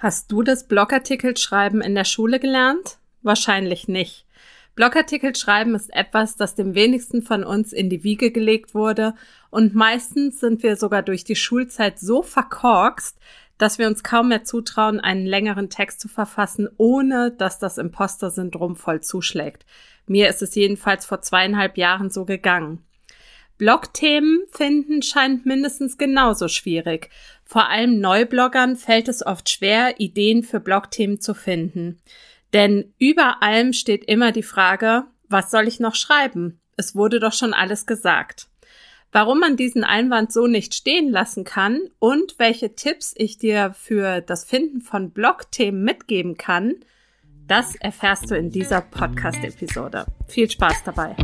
Hast du das Blogartikel schreiben in der Schule gelernt? Wahrscheinlich nicht. Blogartikel schreiben ist etwas, das dem wenigsten von uns in die Wiege gelegt wurde und meistens sind wir sogar durch die Schulzeit so verkorkst, dass wir uns kaum mehr zutrauen, einen längeren Text zu verfassen, ohne dass das Imposter-Syndrom voll zuschlägt. Mir ist es jedenfalls vor zweieinhalb Jahren so gegangen. Blogthemen finden scheint mindestens genauso schwierig. Vor allem Neubloggern fällt es oft schwer, Ideen für Blogthemen zu finden. Denn über allem steht immer die Frage, was soll ich noch schreiben? Es wurde doch schon alles gesagt. Warum man diesen Einwand so nicht stehen lassen kann und welche Tipps ich dir für das Finden von Blogthemen mitgeben kann, das erfährst du in dieser Podcast-Episode. Viel Spaß dabei!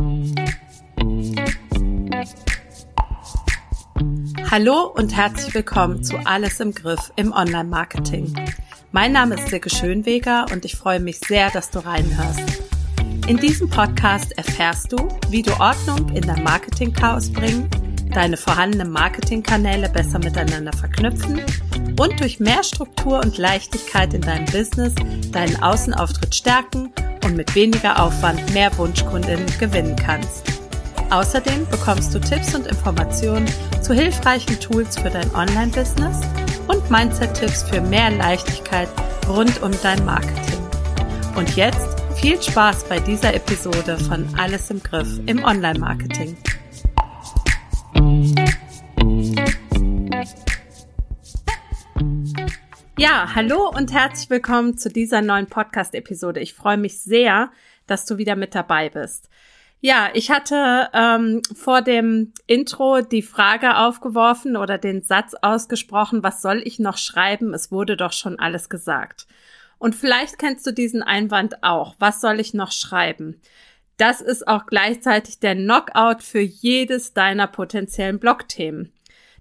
Hallo und herzlich willkommen zu Alles im Griff im Online-Marketing. Mein Name ist Silke Schönweger und ich freue mich sehr, dass du reinhörst. In diesem Podcast erfährst du, wie du Ordnung in dein Marketing-Chaos bringen, deine vorhandenen Marketingkanäle besser miteinander verknüpfen und durch mehr Struktur und Leichtigkeit in deinem Business deinen Außenauftritt stärken und mit weniger Aufwand mehr Wunschkundinnen gewinnen kannst. Außerdem bekommst du Tipps und Informationen zu hilfreichen Tools für dein Online-Business und Mindset-Tipps für mehr Leichtigkeit rund um dein Marketing. Und jetzt viel Spaß bei dieser Episode von Alles im Griff im Online-Marketing. Ja, hallo und herzlich willkommen zu dieser neuen Podcast-Episode. Ich freue mich sehr, dass du wieder mit dabei bist. Ja, ich hatte ähm, vor dem Intro die Frage aufgeworfen oder den Satz ausgesprochen, was soll ich noch schreiben? Es wurde doch schon alles gesagt. Und vielleicht kennst du diesen Einwand auch. Was soll ich noch schreiben? Das ist auch gleichzeitig der Knockout für jedes deiner potenziellen Blogthemen.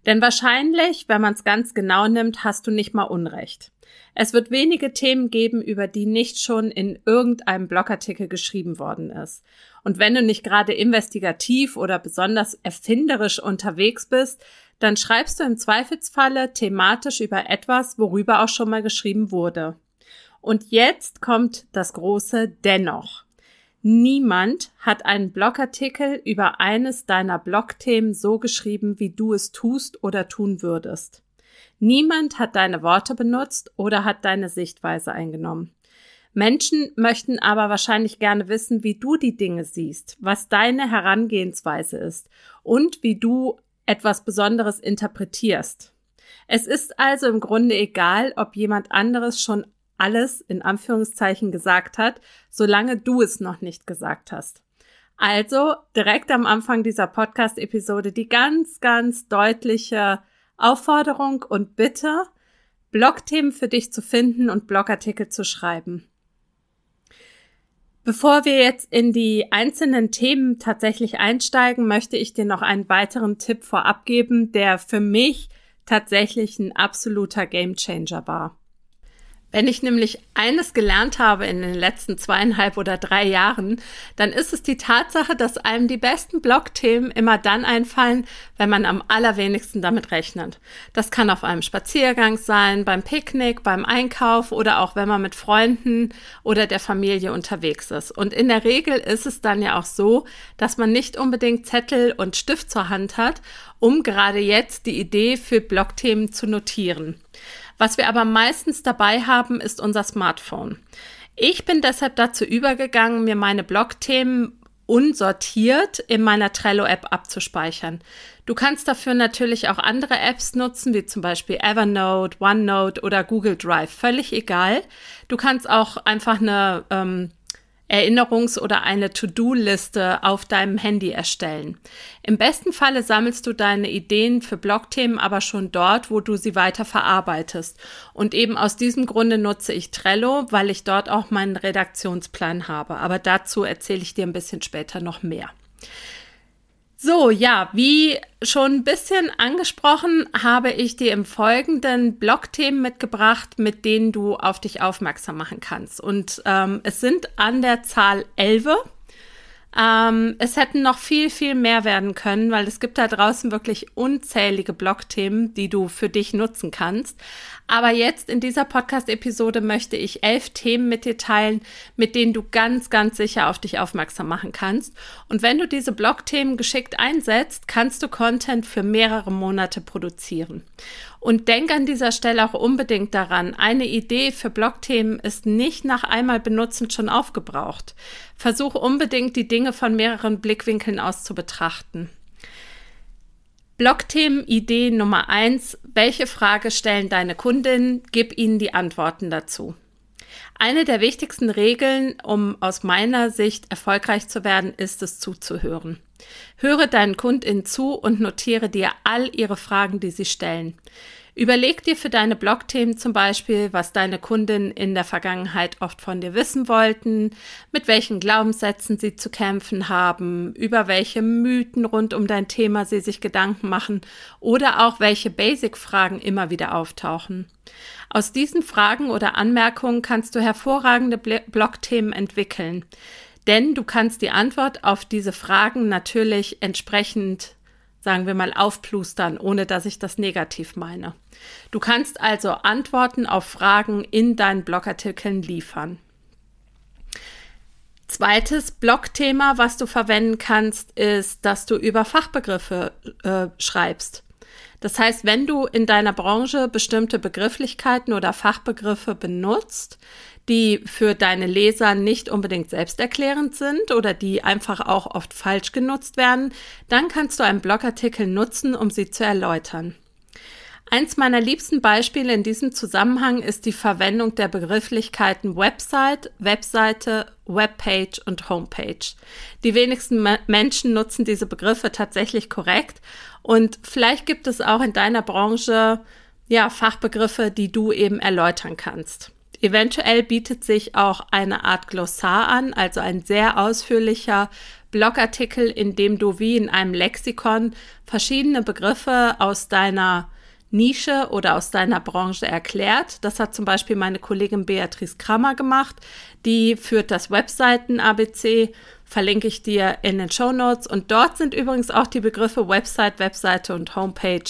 Denn wahrscheinlich, wenn man es ganz genau nimmt, hast du nicht mal Unrecht. Es wird wenige Themen geben, über die nicht schon in irgendeinem Blogartikel geschrieben worden ist. Und wenn du nicht gerade investigativ oder besonders erfinderisch unterwegs bist, dann schreibst du im Zweifelsfalle thematisch über etwas, worüber auch schon mal geschrieben wurde. Und jetzt kommt das große Dennoch. Niemand hat einen Blogartikel über eines deiner Blogthemen so geschrieben, wie du es tust oder tun würdest. Niemand hat deine Worte benutzt oder hat deine Sichtweise eingenommen. Menschen möchten aber wahrscheinlich gerne wissen, wie du die Dinge siehst, was deine Herangehensweise ist und wie du etwas Besonderes interpretierst. Es ist also im Grunde egal, ob jemand anderes schon alles in Anführungszeichen gesagt hat, solange du es noch nicht gesagt hast. Also direkt am Anfang dieser Podcast-Episode die ganz, ganz deutliche Aufforderung und Bitte, Blogthemen für dich zu finden und Blogartikel zu schreiben. Bevor wir jetzt in die einzelnen Themen tatsächlich einsteigen, möchte ich dir noch einen weiteren Tipp vorab geben, der für mich tatsächlich ein absoluter Gamechanger war. Wenn ich nämlich eines gelernt habe in den letzten zweieinhalb oder drei Jahren, dann ist es die Tatsache, dass einem die besten Blogthemen immer dann einfallen, wenn man am allerwenigsten damit rechnet. Das kann auf einem Spaziergang sein, beim Picknick, beim Einkauf oder auch wenn man mit Freunden oder der Familie unterwegs ist. Und in der Regel ist es dann ja auch so, dass man nicht unbedingt Zettel und Stift zur Hand hat, um gerade jetzt die Idee für Blogthemen zu notieren. Was wir aber meistens dabei haben, ist unser Smartphone. Ich bin deshalb dazu übergegangen, mir meine Blogthemen unsortiert in meiner Trello-App abzuspeichern. Du kannst dafür natürlich auch andere Apps nutzen, wie zum Beispiel Evernote, OneNote oder Google Drive. Völlig egal. Du kannst auch einfach eine ähm, Erinnerungs- oder eine To-Do-Liste auf deinem Handy erstellen. Im besten Falle sammelst du deine Ideen für Blogthemen aber schon dort, wo du sie weiter verarbeitest. Und eben aus diesem Grunde nutze ich Trello, weil ich dort auch meinen Redaktionsplan habe. Aber dazu erzähle ich dir ein bisschen später noch mehr. So, ja, wie schon ein bisschen angesprochen, habe ich dir im Folgenden Blogthemen mitgebracht, mit denen du auf dich aufmerksam machen kannst. Und ähm, es sind an der Zahl 11. Ähm, es hätten noch viel, viel mehr werden können, weil es gibt da draußen wirklich unzählige Blogthemen, die du für dich nutzen kannst. Aber jetzt in dieser Podcast-Episode möchte ich elf Themen mit dir teilen, mit denen du ganz, ganz sicher auf dich aufmerksam machen kannst. Und wenn du diese Blogthemen geschickt einsetzt, kannst du Content für mehrere Monate produzieren. Und denk an dieser Stelle auch unbedingt daran, eine Idee für Blogthemen ist nicht nach einmal benutzen schon aufgebraucht. Versuch unbedingt die Dinge von mehreren Blickwinkeln aus zu betrachten. Blogthemen-Idee Nummer eins: Welche Frage stellen deine Kundinnen? Gib ihnen die Antworten dazu. Eine der wichtigsten Regeln, um aus meiner Sicht erfolgreich zu werden, ist es zuzuhören. Höre deinen KundInnen zu und notiere dir all ihre Fragen, die sie stellen. Überleg dir für deine Blogthemen zum Beispiel, was deine Kunden in der Vergangenheit oft von dir wissen wollten, mit welchen Glaubenssätzen sie zu kämpfen haben, über welche Mythen rund um dein Thema sie sich Gedanken machen oder auch welche Basic-Fragen immer wieder auftauchen. Aus diesen Fragen oder Anmerkungen kannst du hervorragende Blogthemen entwickeln. Denn du kannst die Antwort auf diese Fragen natürlich entsprechend sagen wir mal, aufplustern, ohne dass ich das negativ meine. Du kannst also Antworten auf Fragen in deinen Blogartikeln liefern. Zweites Blogthema, was du verwenden kannst, ist, dass du über Fachbegriffe äh, schreibst. Das heißt, wenn du in deiner Branche bestimmte Begrifflichkeiten oder Fachbegriffe benutzt, die für deine Leser nicht unbedingt selbsterklärend sind oder die einfach auch oft falsch genutzt werden, dann kannst du einen Blogartikel nutzen, um sie zu erläutern. Eins meiner liebsten Beispiele in diesem Zusammenhang ist die Verwendung der Begrifflichkeiten Website, Webseite, Webpage und Homepage. Die wenigsten Menschen nutzen diese Begriffe tatsächlich korrekt und vielleicht gibt es auch in deiner Branche ja Fachbegriffe, die du eben erläutern kannst. Eventuell bietet sich auch eine Art Glossar an, also ein sehr ausführlicher Blogartikel, in dem du wie in einem Lexikon verschiedene Begriffe aus deiner Nische oder aus deiner Branche erklärt. Das hat zum Beispiel meine Kollegin Beatrice Krammer gemacht. Die führt das Webseiten-ABC, verlinke ich dir in den Show Notes. Und dort sind übrigens auch die Begriffe Website, Webseite und Homepage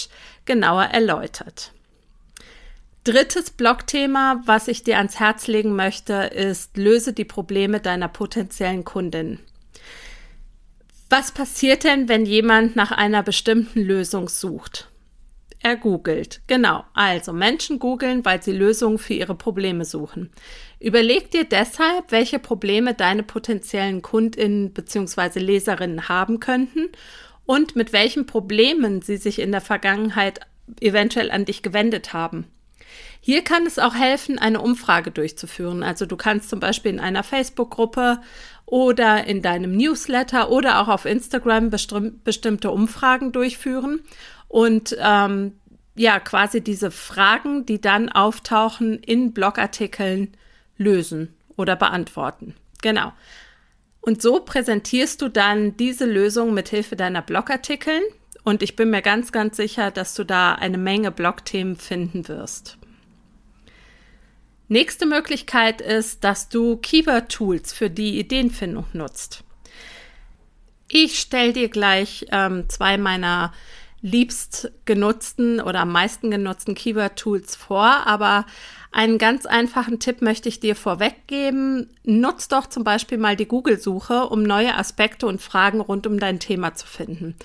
genauer erläutert. Drittes Blogthema, was ich dir ans Herz legen möchte, ist, löse die Probleme deiner potenziellen Kundin. Was passiert denn, wenn jemand nach einer bestimmten Lösung sucht? Er googelt. Genau. Also Menschen googeln, weil sie Lösungen für ihre Probleme suchen. Überleg dir deshalb, welche Probleme deine potenziellen Kundinnen bzw. Leserinnen haben könnten und mit welchen Problemen sie sich in der Vergangenheit eventuell an dich gewendet haben. Hier kann es auch helfen, eine Umfrage durchzuführen. Also du kannst zum Beispiel in einer Facebook-Gruppe oder in deinem Newsletter oder auch auf Instagram bestimmte Umfragen durchführen und ähm, ja quasi diese Fragen, die dann auftauchen, in Blogartikeln lösen oder beantworten. Genau. Und so präsentierst du dann diese Lösung mit Hilfe deiner Blogartikeln. Und ich bin mir ganz, ganz sicher, dass du da eine Menge Blogthemen finden wirst. Nächste Möglichkeit ist, dass du Keyword-Tools für die Ideenfindung nutzt. Ich stelle dir gleich ähm, zwei meiner liebst genutzten oder am meisten genutzten Keyword-Tools vor, aber einen ganz einfachen Tipp möchte ich dir vorweggeben. Nutz doch zum Beispiel mal die Google-Suche, um neue Aspekte und Fragen rund um dein Thema zu finden.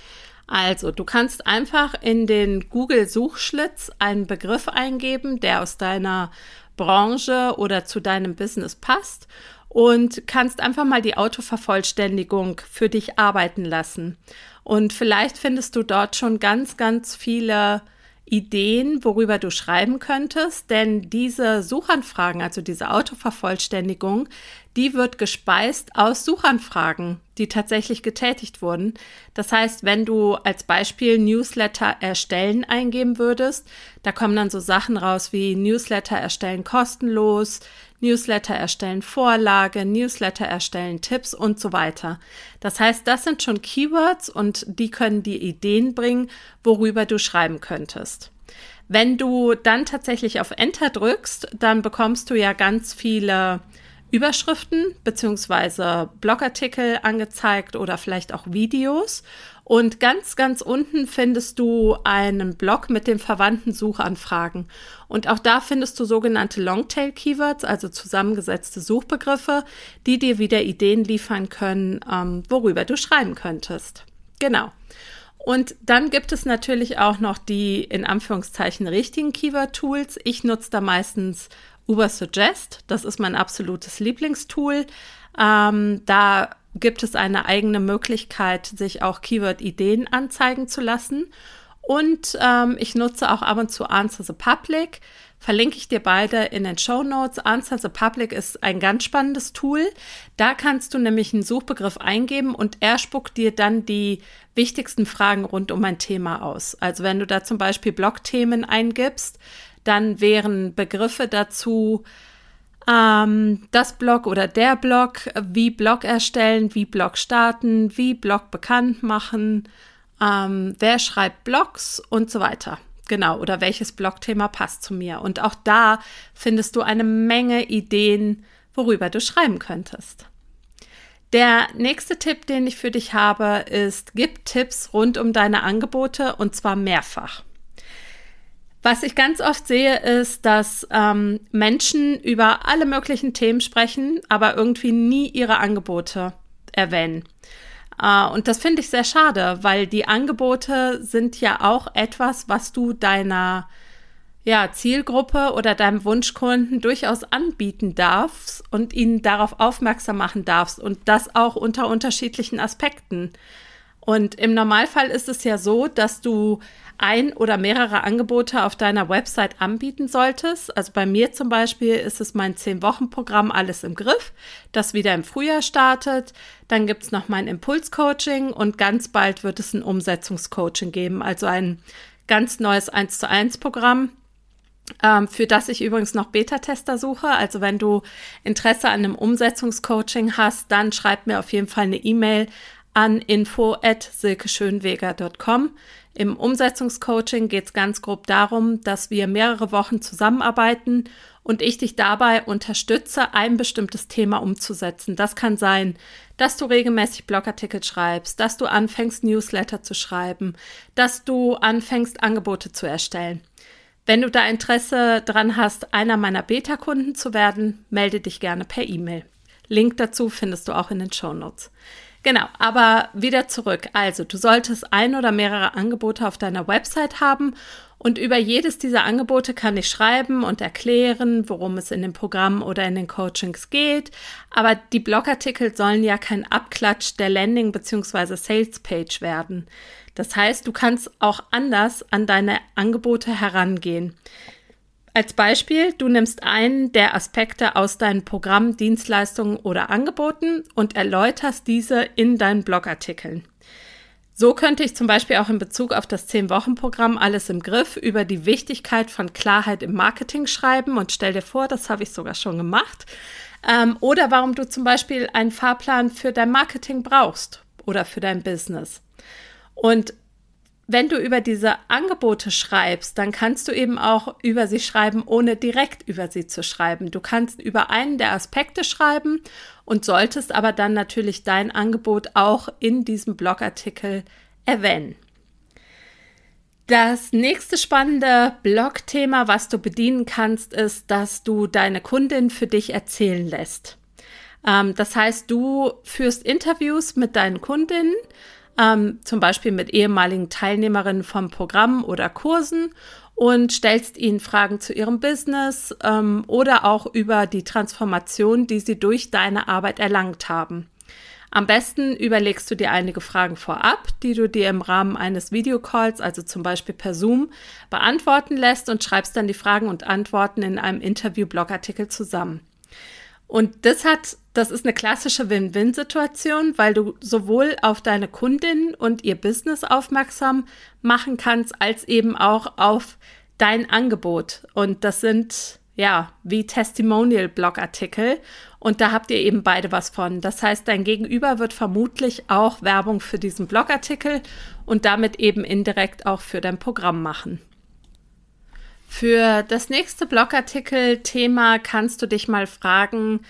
Also, du kannst einfach in den Google-Suchschlitz einen Begriff eingeben, der aus deiner Branche oder zu deinem Business passt und kannst einfach mal die Autovervollständigung für dich arbeiten lassen. Und vielleicht findest du dort schon ganz, ganz viele Ideen, worüber du schreiben könntest, denn diese Suchanfragen, also diese Autovervollständigung, die wird gespeist aus Suchanfragen, die tatsächlich getätigt wurden. Das heißt, wenn du als Beispiel Newsletter erstellen eingeben würdest, da kommen dann so Sachen raus wie Newsletter erstellen kostenlos, Newsletter erstellen Vorlage, Newsletter erstellen Tipps und so weiter. Das heißt, das sind schon Keywords und die können dir Ideen bringen, worüber du schreiben könntest. Wenn du dann tatsächlich auf Enter drückst, dann bekommst du ja ganz viele Überschriften beziehungsweise Blogartikel angezeigt oder vielleicht auch Videos. Und ganz, ganz unten findest du einen Blog mit den verwandten Suchanfragen. Und auch da findest du sogenannte Longtail-Keywords, also zusammengesetzte Suchbegriffe, die dir wieder Ideen liefern können, ähm, worüber du schreiben könntest. Genau. Und dann gibt es natürlich auch noch die in Anführungszeichen richtigen Keyword-Tools. Ich nutze da meistens Ubersuggest. Das ist mein absolutes Lieblingstool. Ähm, da gibt es eine eigene Möglichkeit, sich auch Keyword-Ideen anzeigen zu lassen. Und ähm, ich nutze auch ab und zu Answer the Public. Verlinke ich dir beide in den Show Notes. Answer the Public ist ein ganz spannendes Tool. Da kannst du nämlich einen Suchbegriff eingeben und er spuckt dir dann die wichtigsten Fragen rund um ein Thema aus. Also wenn du da zum Beispiel Blogthemen eingibst, dann wären Begriffe dazu ähm, das Blog oder der Blog, wie Blog erstellen, wie Blog starten, wie Blog bekannt machen, ähm, wer schreibt Blogs und so weiter. Genau, oder welches Blogthema passt zu mir. Und auch da findest du eine Menge Ideen, worüber du schreiben könntest. Der nächste Tipp, den ich für dich habe, ist, gib Tipps rund um deine Angebote und zwar mehrfach. Was ich ganz oft sehe, ist, dass ähm, Menschen über alle möglichen Themen sprechen, aber irgendwie nie ihre Angebote erwähnen. Äh, und das finde ich sehr schade, weil die Angebote sind ja auch etwas, was du deiner ja, Zielgruppe oder deinem Wunschkunden durchaus anbieten darfst und ihnen darauf aufmerksam machen darfst und das auch unter unterschiedlichen Aspekten. Und im Normalfall ist es ja so, dass du ein oder mehrere Angebote auf deiner Website anbieten solltest. Also bei mir zum Beispiel ist es mein 10-Wochen-Programm Alles im Griff, das wieder im Frühjahr startet. Dann gibt es noch mein Impulscoaching und ganz bald wird es ein Umsetzungscoaching geben, also ein ganz neues 1 zu 1 Programm. Ähm, für das ich übrigens noch Beta-Tester suche. Also wenn du Interesse an einem Umsetzungscoaching hast, dann schreib mir auf jeden Fall eine E-Mail an info@silkeschönweger.com. Im Umsetzungscoaching geht es ganz grob darum, dass wir mehrere Wochen zusammenarbeiten und ich dich dabei unterstütze, ein bestimmtes Thema umzusetzen. Das kann sein, dass du regelmäßig Blogartikel schreibst, dass du anfängst, Newsletter zu schreiben, dass du anfängst, Angebote zu erstellen. Wenn du da Interesse dran hast, einer meiner Beta-Kunden zu werden, melde dich gerne per E-Mail. Link dazu findest du auch in den Show Notes. Genau, aber wieder zurück. Also, du solltest ein oder mehrere Angebote auf deiner Website haben und über jedes dieser Angebote kann ich schreiben und erklären, worum es in dem Programm oder in den Coachings geht. Aber die Blogartikel sollen ja kein Abklatsch der Landing- bzw. Sales-Page werden. Das heißt, du kannst auch anders an deine Angebote herangehen. Als Beispiel, du nimmst einen der Aspekte aus deinem Programm, Dienstleistungen oder Angeboten und erläuterst diese in deinen Blogartikeln. So könnte ich zum Beispiel auch in Bezug auf das 10-Wochen-Programm Alles im Griff über die Wichtigkeit von Klarheit im Marketing schreiben und stell dir vor, das habe ich sogar schon gemacht. Ähm, oder warum du zum Beispiel einen Fahrplan für dein Marketing brauchst oder für dein Business. Und wenn du über diese Angebote schreibst, dann kannst du eben auch über sie schreiben, ohne direkt über sie zu schreiben. Du kannst über einen der Aspekte schreiben und solltest aber dann natürlich dein Angebot auch in diesem Blogartikel erwähnen. Das nächste spannende Blogthema, was du bedienen kannst, ist, dass du deine Kundin für dich erzählen lässt. Ähm, das heißt, du führst Interviews mit deinen Kundinnen ähm, zum Beispiel mit ehemaligen Teilnehmerinnen vom Programm oder Kursen und stellst ihnen Fragen zu ihrem Business ähm, oder auch über die Transformation, die sie durch deine Arbeit erlangt haben. Am besten überlegst du dir einige Fragen vorab, die du dir im Rahmen eines Videocalls, also zum Beispiel per Zoom, beantworten lässt und schreibst dann die Fragen und Antworten in einem Interview-Blogartikel zusammen. Und das hat, das ist eine klassische Win-Win-Situation, weil du sowohl auf deine Kundin und ihr Business aufmerksam machen kannst, als eben auch auf dein Angebot. Und das sind ja wie Testimonial-Blogartikel. Und da habt ihr eben beide was von. Das heißt, dein Gegenüber wird vermutlich auch Werbung für diesen Blogartikel und damit eben indirekt auch für dein Programm machen. Für das nächste Blogartikel-Thema kannst du dich mal fragen,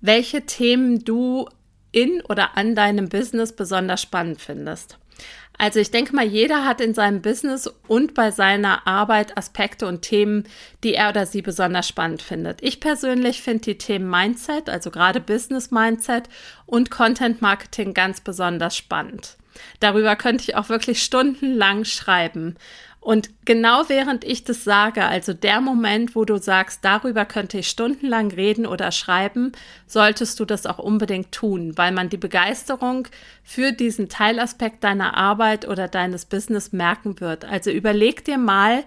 welche Themen du in oder an deinem Business besonders spannend findest. Also ich denke mal, jeder hat in seinem Business und bei seiner Arbeit Aspekte und Themen, die er oder sie besonders spannend findet. Ich persönlich finde die Themen Mindset, also gerade Business Mindset und Content Marketing ganz besonders spannend. Darüber könnte ich auch wirklich stundenlang schreiben. Und genau während ich das sage, also der Moment, wo du sagst, darüber könnte ich stundenlang reden oder schreiben, solltest du das auch unbedingt tun, weil man die Begeisterung für diesen Teilaspekt deiner Arbeit oder deines Business merken wird. Also überleg dir mal,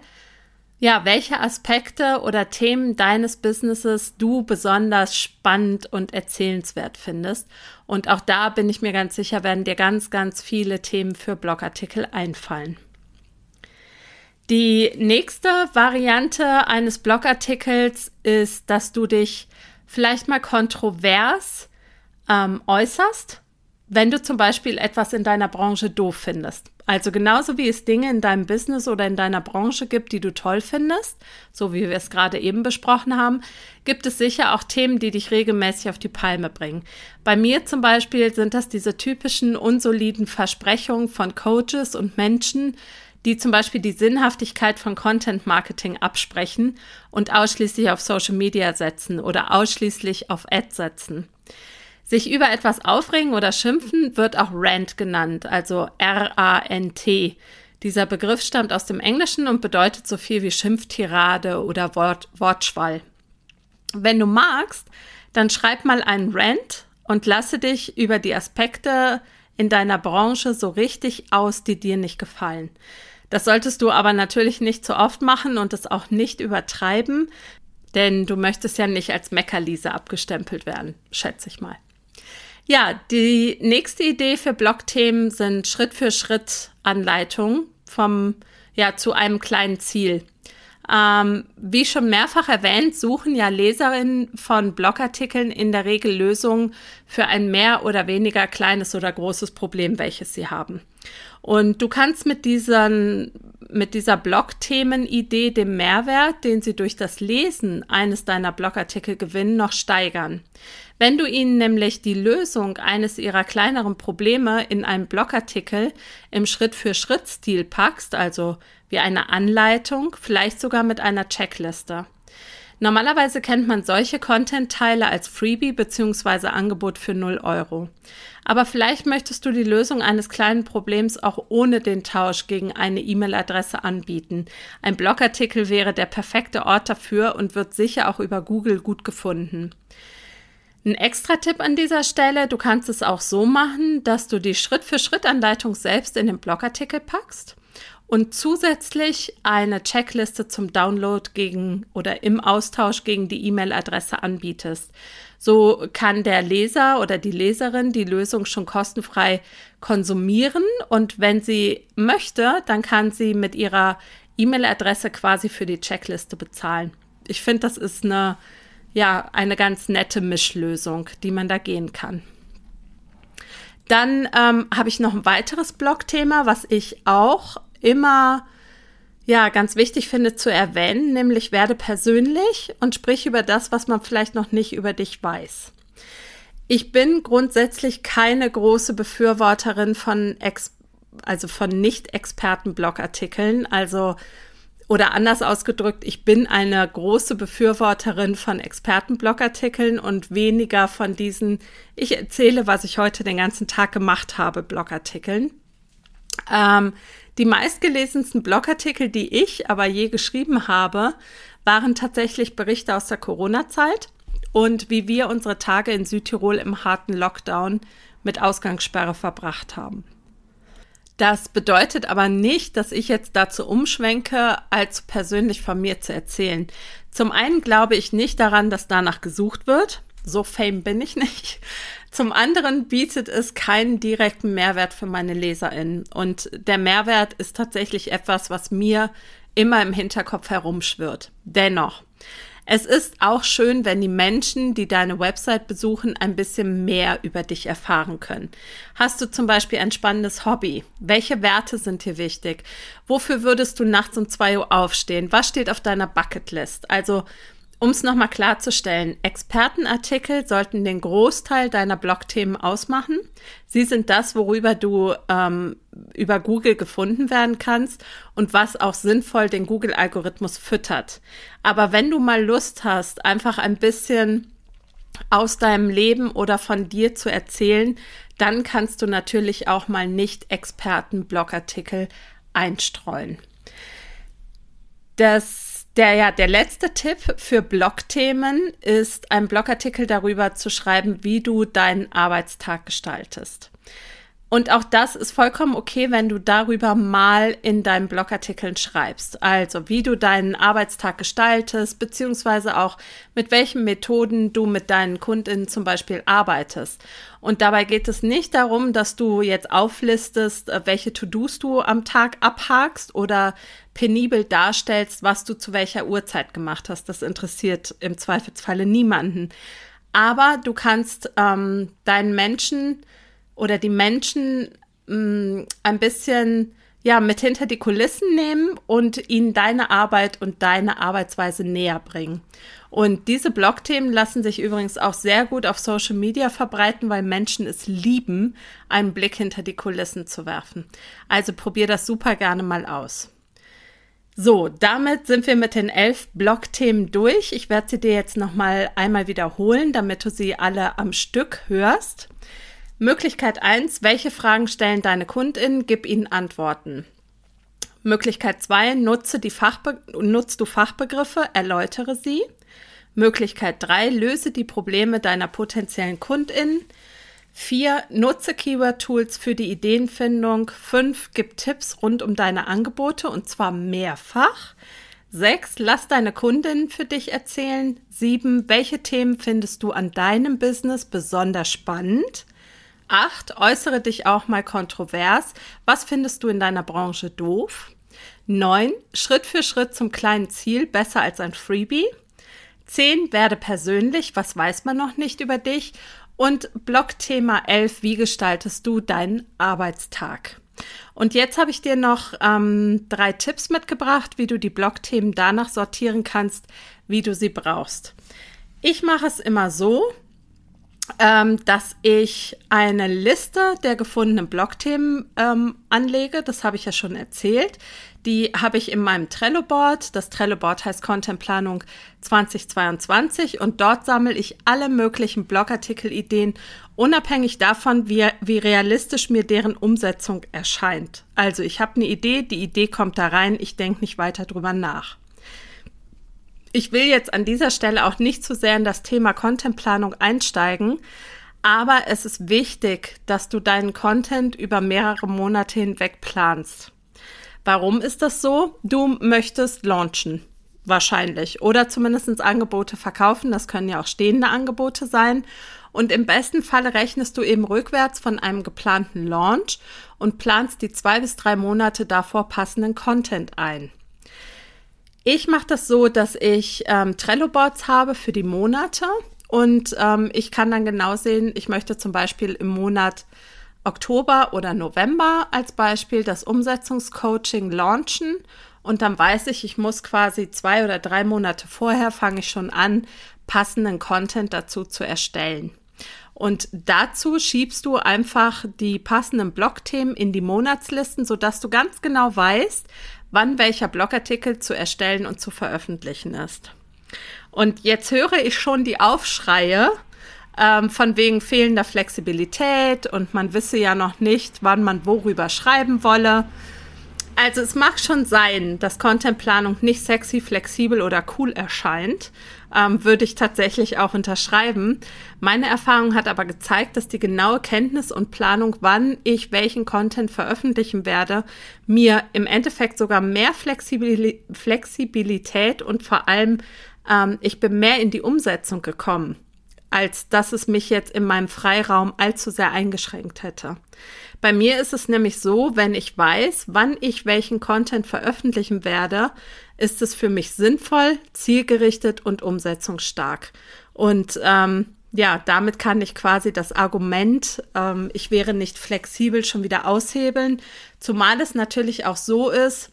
ja, welche Aspekte oder Themen deines Businesses du besonders spannend und erzählenswert findest. Und auch da bin ich mir ganz sicher, werden dir ganz, ganz viele Themen für Blogartikel einfallen. Die nächste Variante eines Blogartikels ist, dass du dich vielleicht mal kontrovers ähm, äußerst, wenn du zum Beispiel etwas in deiner Branche doof findest. Also genauso wie es Dinge in deinem Business oder in deiner Branche gibt, die du toll findest, so wie wir es gerade eben besprochen haben, gibt es sicher auch Themen, die dich regelmäßig auf die Palme bringen. Bei mir zum Beispiel sind das diese typischen unsoliden Versprechungen von Coaches und Menschen, die zum Beispiel die Sinnhaftigkeit von Content Marketing absprechen und ausschließlich auf Social Media setzen oder ausschließlich auf Ads setzen. Sich über etwas aufregen oder schimpfen wird auch Rant genannt, also R-A-N-T. Dieser Begriff stammt aus dem Englischen und bedeutet so viel wie Schimpftirade oder Wort Wortschwall. Wenn du magst, dann schreib mal einen Rant und lasse dich über die Aspekte in deiner Branche so richtig aus, die dir nicht gefallen. Das solltest du aber natürlich nicht zu oft machen und es auch nicht übertreiben, denn du möchtest ja nicht als Meckerlise abgestempelt werden, schätze ich mal. Ja, die nächste Idee für Blogthemen sind Schritt für Schritt Anleitungen vom, ja, zu einem kleinen Ziel. Ähm, wie schon mehrfach erwähnt, suchen ja Leserinnen von Blogartikeln in der Regel Lösungen für ein mehr oder weniger kleines oder großes Problem, welches sie haben. Und du kannst mit diesen, mit dieser Blog-Themen-Idee dem Mehrwert, den sie durch das Lesen eines deiner Blogartikel gewinnen, noch steigern. Wenn du ihnen nämlich die Lösung eines ihrer kleineren Probleme in einem Blogartikel im Schritt-für-Schritt-Stil packst, also wie eine Anleitung, vielleicht sogar mit einer Checkliste. Normalerweise kennt man solche Content-Teile als Freebie bzw. Angebot für 0 Euro. Aber vielleicht möchtest du die Lösung eines kleinen Problems auch ohne den Tausch gegen eine E-Mail-Adresse anbieten. Ein Blogartikel wäre der perfekte Ort dafür und wird sicher auch über Google gut gefunden. Ein extra Tipp an dieser Stelle, du kannst es auch so machen, dass du die Schritt-für-Schritt-Anleitung selbst in den Blogartikel packst und zusätzlich eine Checkliste zum Download gegen oder im Austausch gegen die E-Mail-Adresse anbietest. So kann der Leser oder die Leserin die Lösung schon kostenfrei konsumieren und wenn sie möchte, dann kann sie mit ihrer E-Mail-Adresse quasi für die Checkliste bezahlen. Ich finde, das ist eine, ja, eine ganz nette Mischlösung, die man da gehen kann. Dann ähm, habe ich noch ein weiteres Blogthema, was ich auch immer ja, ganz wichtig finde zu erwähnen, nämlich werde persönlich und sprich über das, was man vielleicht noch nicht über dich weiß. Ich bin grundsätzlich keine große Befürworterin von Ex also von Nicht-Experten-Blogartikeln, also oder anders ausgedrückt, ich bin eine große Befürworterin von Experten-Blogartikeln und weniger von diesen, ich erzähle, was ich heute den ganzen Tag gemacht habe, Blogartikeln. Ähm, die meistgelesensten Blogartikel, die ich aber je geschrieben habe, waren tatsächlich Berichte aus der Corona-Zeit und wie wir unsere Tage in Südtirol im harten Lockdown mit Ausgangssperre verbracht haben. Das bedeutet aber nicht, dass ich jetzt dazu umschwenke, als persönlich von mir zu erzählen. Zum einen glaube ich nicht daran, dass danach gesucht wird. So fame bin ich nicht. Zum anderen bietet es keinen direkten Mehrwert für meine LeserInnen. Und der Mehrwert ist tatsächlich etwas, was mir immer im Hinterkopf herumschwirrt. Dennoch, es ist auch schön, wenn die Menschen, die deine Website besuchen, ein bisschen mehr über dich erfahren können. Hast du zum Beispiel ein spannendes Hobby? Welche Werte sind dir wichtig? Wofür würdest du nachts um zwei Uhr aufstehen? Was steht auf deiner Bucketlist? Also um es nochmal klarzustellen, Expertenartikel sollten den Großteil deiner Blogthemen ausmachen. Sie sind das, worüber du ähm, über Google gefunden werden kannst und was auch sinnvoll den Google-Algorithmus füttert. Aber wenn du mal Lust hast, einfach ein bisschen aus deinem Leben oder von dir zu erzählen, dann kannst du natürlich auch mal Nicht-Experten-Blogartikel einstreuen. Das der, ja, der letzte Tipp für Blogthemen ist, einen Blogartikel darüber zu schreiben, wie du deinen Arbeitstag gestaltest. Und auch das ist vollkommen okay, wenn du darüber mal in deinen Blogartikeln schreibst. Also, wie du deinen Arbeitstag gestaltest, beziehungsweise auch mit welchen Methoden du mit deinen Kundinnen zum Beispiel arbeitest. Und dabei geht es nicht darum, dass du jetzt auflistest, äh, welche To-Dos du am Tag abhakst oder penibel darstellst, was du zu welcher Uhrzeit gemacht hast. Das interessiert im Zweifelsfalle niemanden. Aber du kannst ähm, deinen Menschen oder die Menschen mh, mm, ein bisschen ja mit hinter die Kulissen nehmen und ihnen deine Arbeit und deine Arbeitsweise näher bringen. Und diese Blogthemen lassen sich übrigens auch sehr gut auf Social Media verbreiten, weil Menschen es lieben, einen Blick hinter die Kulissen zu werfen. Also probier das super gerne mal aus. So, damit sind wir mit den elf Blogthemen durch. Ich werde sie dir jetzt noch mal einmal wiederholen, damit du sie alle am Stück hörst. Möglichkeit 1, welche Fragen stellen deine KundInnen? Gib ihnen Antworten. Möglichkeit 2, nutze die Fachbe nutzt du Fachbegriffe, erläutere sie. Möglichkeit 3, löse die Probleme deiner potenziellen KundInnen. 4. Nutze Keyword-Tools für die Ideenfindung. 5. Gib Tipps rund um deine Angebote und zwar mehrfach. 6. Lass deine Kundinnen für dich erzählen. 7. Welche Themen findest du an deinem Business besonders spannend? 8. Äußere dich auch mal kontrovers. Was findest du in deiner Branche doof? 9. Schritt für Schritt zum kleinen Ziel, besser als ein Freebie. 10. Werde persönlich, was weiß man noch nicht über dich? Und Blogthema 11, wie gestaltest du deinen Arbeitstag? Und jetzt habe ich dir noch ähm, drei Tipps mitgebracht, wie du die Blogthemen danach sortieren kannst, wie du sie brauchst. Ich mache es immer so, ähm, dass ich eine Liste der gefundenen Blogthemen ähm, anlege. Das habe ich ja schon erzählt. Die habe ich in meinem Trello-Board. Das Trello-Board heißt Contentplanung 2022 und dort sammle ich alle möglichen Blogartikel-Ideen, unabhängig davon, wie, wie realistisch mir deren Umsetzung erscheint. Also ich habe eine Idee, die Idee kommt da rein, ich denke nicht weiter drüber nach. Ich will jetzt an dieser Stelle auch nicht zu sehr in das Thema Contentplanung einsteigen, aber es ist wichtig, dass du deinen Content über mehrere Monate hinweg planst. Warum ist das so? Du möchtest launchen, wahrscheinlich, oder zumindest Angebote verkaufen. Das können ja auch stehende Angebote sein. Und im besten Falle rechnest du eben rückwärts von einem geplanten Launch und planst die zwei bis drei Monate davor passenden Content ein. Ich mache das so, dass ich ähm, Trello-Boards habe für die Monate und ähm, ich kann dann genau sehen, ich möchte zum Beispiel im Monat Oktober oder November als Beispiel das Umsetzungscoaching launchen und dann weiß ich, ich muss quasi zwei oder drei Monate vorher fange ich schon an, passenden Content dazu zu erstellen. Und dazu schiebst du einfach die passenden Blogthemen in die Monatslisten, sodass du ganz genau weißt, wann welcher Blogartikel zu erstellen und zu veröffentlichen ist. Und jetzt höre ich schon die Aufschreie ähm, von wegen fehlender Flexibilität und man wisse ja noch nicht, wann man worüber schreiben wolle. Also es mag schon sein, dass Contentplanung nicht sexy, flexibel oder cool erscheint, ähm, würde ich tatsächlich auch unterschreiben. Meine Erfahrung hat aber gezeigt, dass die genaue Kenntnis und Planung, wann ich welchen Content veröffentlichen werde, mir im Endeffekt sogar mehr Flexibilität und vor allem ähm, ich bin mehr in die Umsetzung gekommen als dass es mich jetzt in meinem Freiraum allzu sehr eingeschränkt hätte. Bei mir ist es nämlich so, wenn ich weiß, wann ich welchen Content veröffentlichen werde, ist es für mich sinnvoll, zielgerichtet und umsetzungsstark. Und ähm, ja, damit kann ich quasi das Argument, ähm, ich wäre nicht flexibel, schon wieder aushebeln. Zumal es natürlich auch so ist,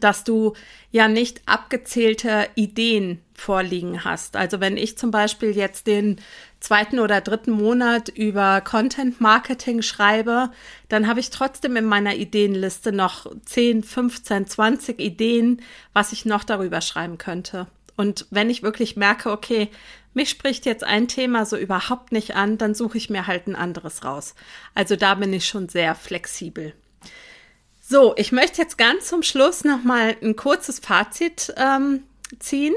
dass du ja nicht abgezählte Ideen vorliegen hast. Also wenn ich zum Beispiel jetzt den zweiten oder dritten Monat über Content Marketing schreibe, dann habe ich trotzdem in meiner Ideenliste noch 10, 15, 20 Ideen, was ich noch darüber schreiben könnte. Und wenn ich wirklich merke, okay, mich spricht jetzt ein Thema so überhaupt nicht an, dann suche ich mir halt ein anderes raus. Also da bin ich schon sehr flexibel. So, ich möchte jetzt ganz zum Schluss nochmal ein kurzes Fazit ähm, ziehen.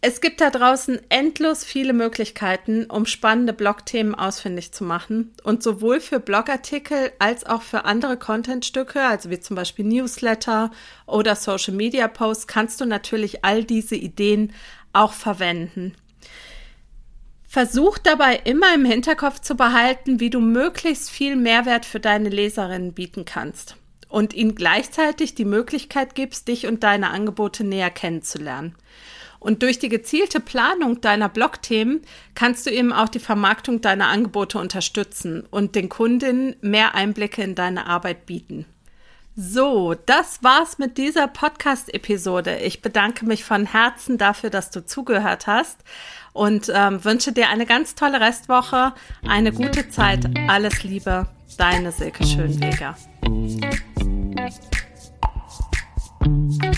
Es gibt da draußen endlos viele Möglichkeiten, um spannende Blogthemen ausfindig zu machen. Und sowohl für Blogartikel als auch für andere Contentstücke, also wie zum Beispiel Newsletter oder Social Media Posts, kannst du natürlich all diese Ideen auch verwenden. Versuch dabei immer im Hinterkopf zu behalten, wie du möglichst viel Mehrwert für deine Leserinnen bieten kannst und ihnen gleichzeitig die Möglichkeit gibst, dich und deine Angebote näher kennenzulernen. Und durch die gezielte Planung deiner Blogthemen kannst du eben auch die Vermarktung deiner Angebote unterstützen und den Kundinnen mehr Einblicke in deine Arbeit bieten. So, das war's mit dieser Podcast-Episode. Ich bedanke mich von Herzen dafür, dass du zugehört hast und ähm, wünsche dir eine ganz tolle Restwoche, eine gute Zeit. Alles Liebe, deine Silke Schönweger. Thank you.